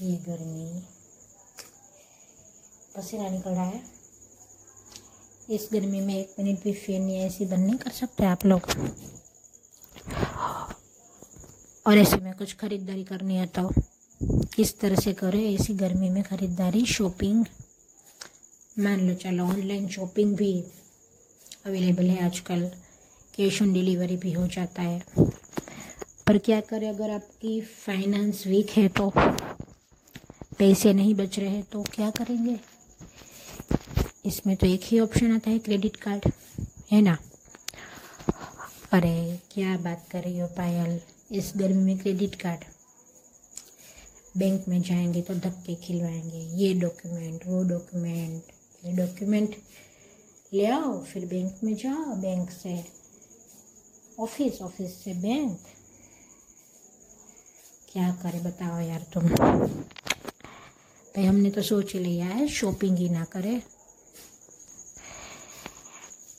काफ़ी है गर्मी। पसीना निकल रहा है। इस गर्मी में एक मिनट भी फेन या ऐसी बंद नहीं कर सकते आप लोग। और ऐसे में कुछ ख़रीदारी करनी है तो किस तरह से करें, ऐसी गर्मी में ख़रीदारी शॉपिंग मान लो, चलो ऑनलाइन शॉपिंग भी अवेलेबल है आजकल। कैश ऑन डिलीवरी भी हो जाता है। पर क्या करें, अगर आपकी फाइनेंस वीक है तो पैसे नहीं बच रहे तो क्या करेंगे? इसमें तो एक ही ऑप्शन आता है क्रेडिट कार्ड है ना? अरे, क्या बात कर रही हो पायल? इस गर्मी में क्रेडिट कार्ड बैंक में जाएँगे तो धक्के खिलवाएँगे। ये डॉक्यूमेंट वो डॉक्यूमेंट ये डॉक्यूमेंट ले आओ, फिर बैंक में जाओ, बैंक से। ऑफ़िस ऑफ़िस से बैंक। क्या करे बताओ यार तुम। भाई, हमने तो सोच ही लिया है शॉपिंग ही ना करे।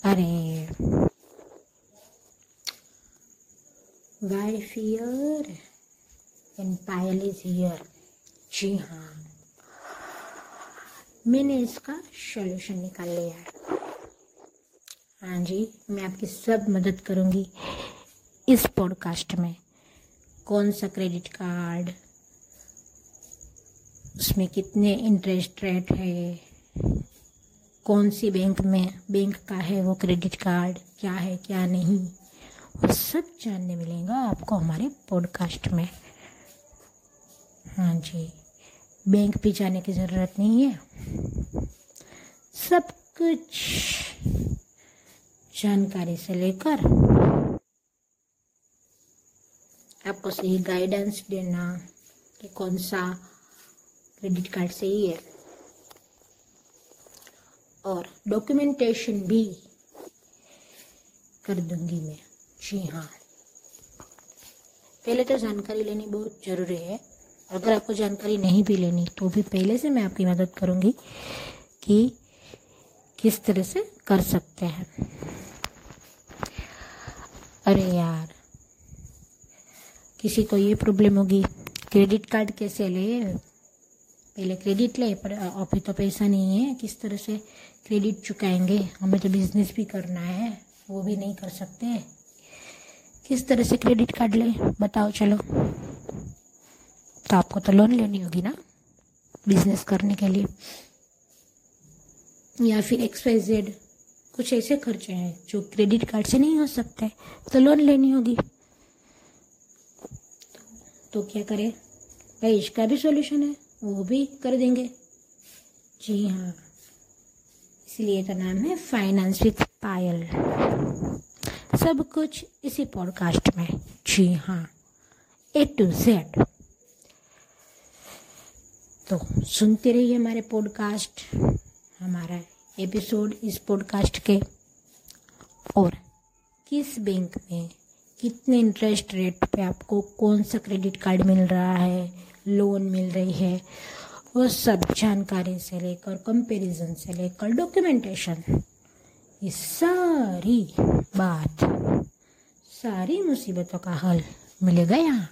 अरे। Wife and Payal is here जी हाँ। मैंने इसका सोल्यूशन निकाल लिया है। हाँ जी, मैं आपकी सब मदद करूँगी इस पॉडकास्ट में। कौन सा क्रेडिट कार्ड उसमें कितने इंटरेस्ट रेट है? कौन सी बैंक में बैंक का है वो क्रेडिट कार्ड क्या है, क्या नहीं? वो सब जानने मिलेगा आपको हमारे पॉडकास्ट में। हाँ जी। बैंक भी जाने की ज़रूरत नहीं है। सब कुछ जानकारी से लेकर आपको सही गाइडेंस देना कि कौन सा क्रेडिट कार्ड से ही है। और डॉक्यूमेंटेशन भी कर दूँगी मैं। जी हाँ। पहले तो जानकारी लेनी बहुत ज़रूरी है। अगर आपको जानकारी नहीं भी लेनी तो भी पहले से मैं आपकी मदद करूँगी कि किस तरह से कर सकते हैं। अरे यार, किसी को ये प्रॉब्लम होगी। क्रेडिट कार्ड कैसे ले? पहले क्रेडिट ले, पर अभी तो पैसा नहीं है, किस तरह से क्रेडिट चुकाएँगे? हमें तो बिज़नेस भी करना है, वो भी नहीं कर सकते। किस तरह से क्रेडिट कार्ड ले, बताओ, चलो। तो आपको तो लोन लेनी होगी ना बिज़नेस करने के लिए। या फिर एक्स वाई जेड कुछ ऐसे खर्चे हैं जो क्रेडिट कार्ड से नहीं हो सकते तो लोन लेनी होगी। तो क्या करें? भाई, इसका भी सोल्यूशन है। वो भी कर देंगे। जी हाँ। इसलिए का नाम है फाइनेंस विथ पायल सब कुछ इसी पॉडकास्ट में। जी हाँ। ए टू जेड तो सुनते रहिए हमारे पॉडकास्ट हमारा एपिसोड इस पॉडकास्ट के। और किस बैंक में कितने इंटरेस्ट रेट पे आपको कौन सा क्रेडिट कार्ड मिल रहा है? लोन मिल रही है। वो सब जानकारी से लेकर कंपैरिजन से लेकर डॉक्यूमेंटेशन ये सारी बात, सारी मुसीबतों का हल मिलेगा यहाँ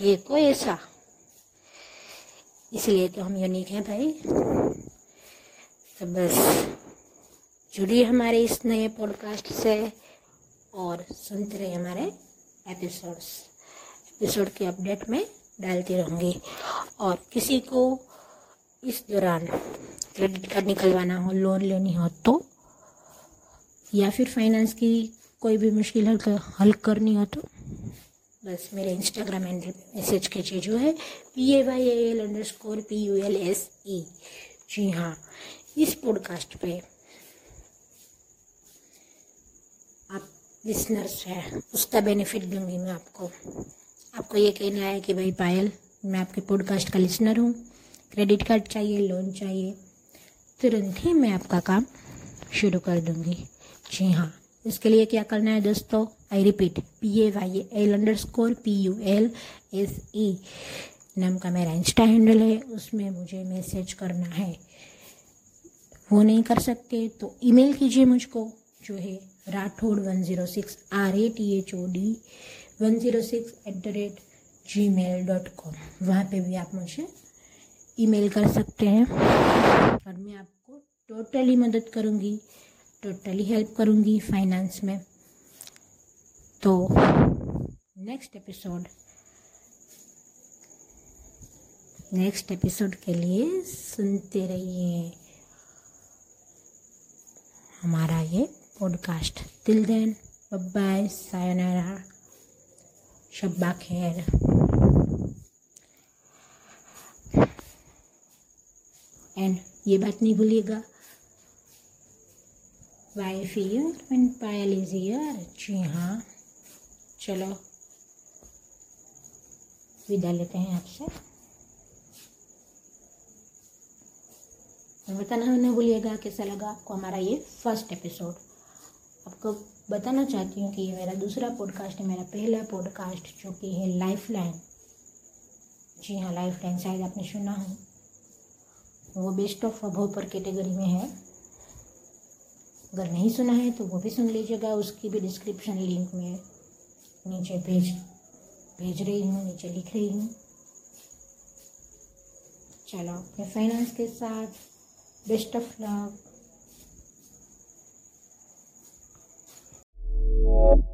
एक को ऐसा। इसलिए तो हम यूनिक हैं भाई। तो बस जुड़ी हमारे इस नए पॉडकास्ट से और सुनते रहे हमारे एपिसोड्स एपिसोड के अपडेट में डालती रहूँगी। और किसी को इस दौरान क्रेडिट कार्ड निकलवाना हो लोन लेनी हो तो या फिर फाइनेंस की कोई भी मुश्किल हल कर, हल करनी हो तो बस मेरे इंस्टाग्राम हैंडल पे मैसेज कीजिए जो है P A Y A L underscore P U L S E जी हाँ इस पॉडकास्ट पे आप लिसनर्स हैं उसका बेनिफिट दूँगी मैं आपको। आपको ये कहना है कि भाई पायल, मैं आपके पॉडकास्ट का लिसनर हूँ। क्रेडिट कार्ड चाहिए लोन चाहिए। तुरंत ही मैं आपका काम शुरू कर दूँगी। जी हाँ इसके लिए क्या करना है दोस्तों? I repeat P A Y L underscore P U L S E नाम का मेरा इंस्टा हैंडल है। उसमें मुझे मैसेज करना है। वो नहीं कर सकते तो ईमेल कीजिए मुझको, जो है Rathod one zero six R A T H O D one zero six at the rate Gmail dot com वहाँ पर भी आप मुझे ईमेल कर सकते हैं। और मैं आपको टोटली मदद करूँगी टोटली हेल्प करूँगी फाइनेंस में। तो नेक्स्ट एपिसोड नेक्स्ट एपिसोड के लिए सुनते रहिए हमारा ये पॉडकास्ट तिल देन बाय सायनारा शब्बा खैर एंड ये बात नहीं भूलिएगा। Wife here and Payal is here जी हाँ। चलो। विदा लेते हैं आपसे। बताना नहीं भूलिएगा कैसा लगा आपको हमारा ये फ़र्स्ट एपिसोड आपको बताना चाहती हूँ कि ये मेरा दूसरा पॉडकास्ट है मेरा पहला पॉडकास्ट जो कि है लाइफ लाइन जी हाँ लाइफ लाइन शायद आपने सुना हो। वो बेस्ट ऑफ़ अभव पर कैटेगरी में है। अगर नहीं सुना है तो वो भी सुन लीजिएगा, उसकी भी डिस्क्रिप्शन लिंक में नीचे भेज भेज रही हूँ, नीचे लिख रही हूँ। चलो, अपने फाइनेंस के साथ best of luck Thank you.